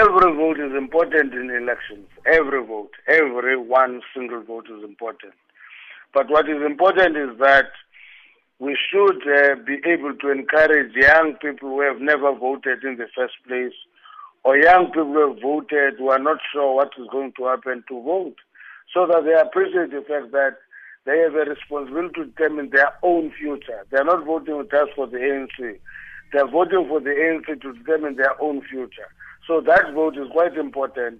every vote is important in elections. Every vote, every one single vote is important. But what is important is that we should uh, be able to encourage young people who have never voted in the first place, or young people who have voted who are not sure what is going to happen to vote, so that they appreciate the fact that they have a responsibility to determine their own future. They are not voting just for the ANC. They are voting for the ANC to determine their own future. So that vote is quite important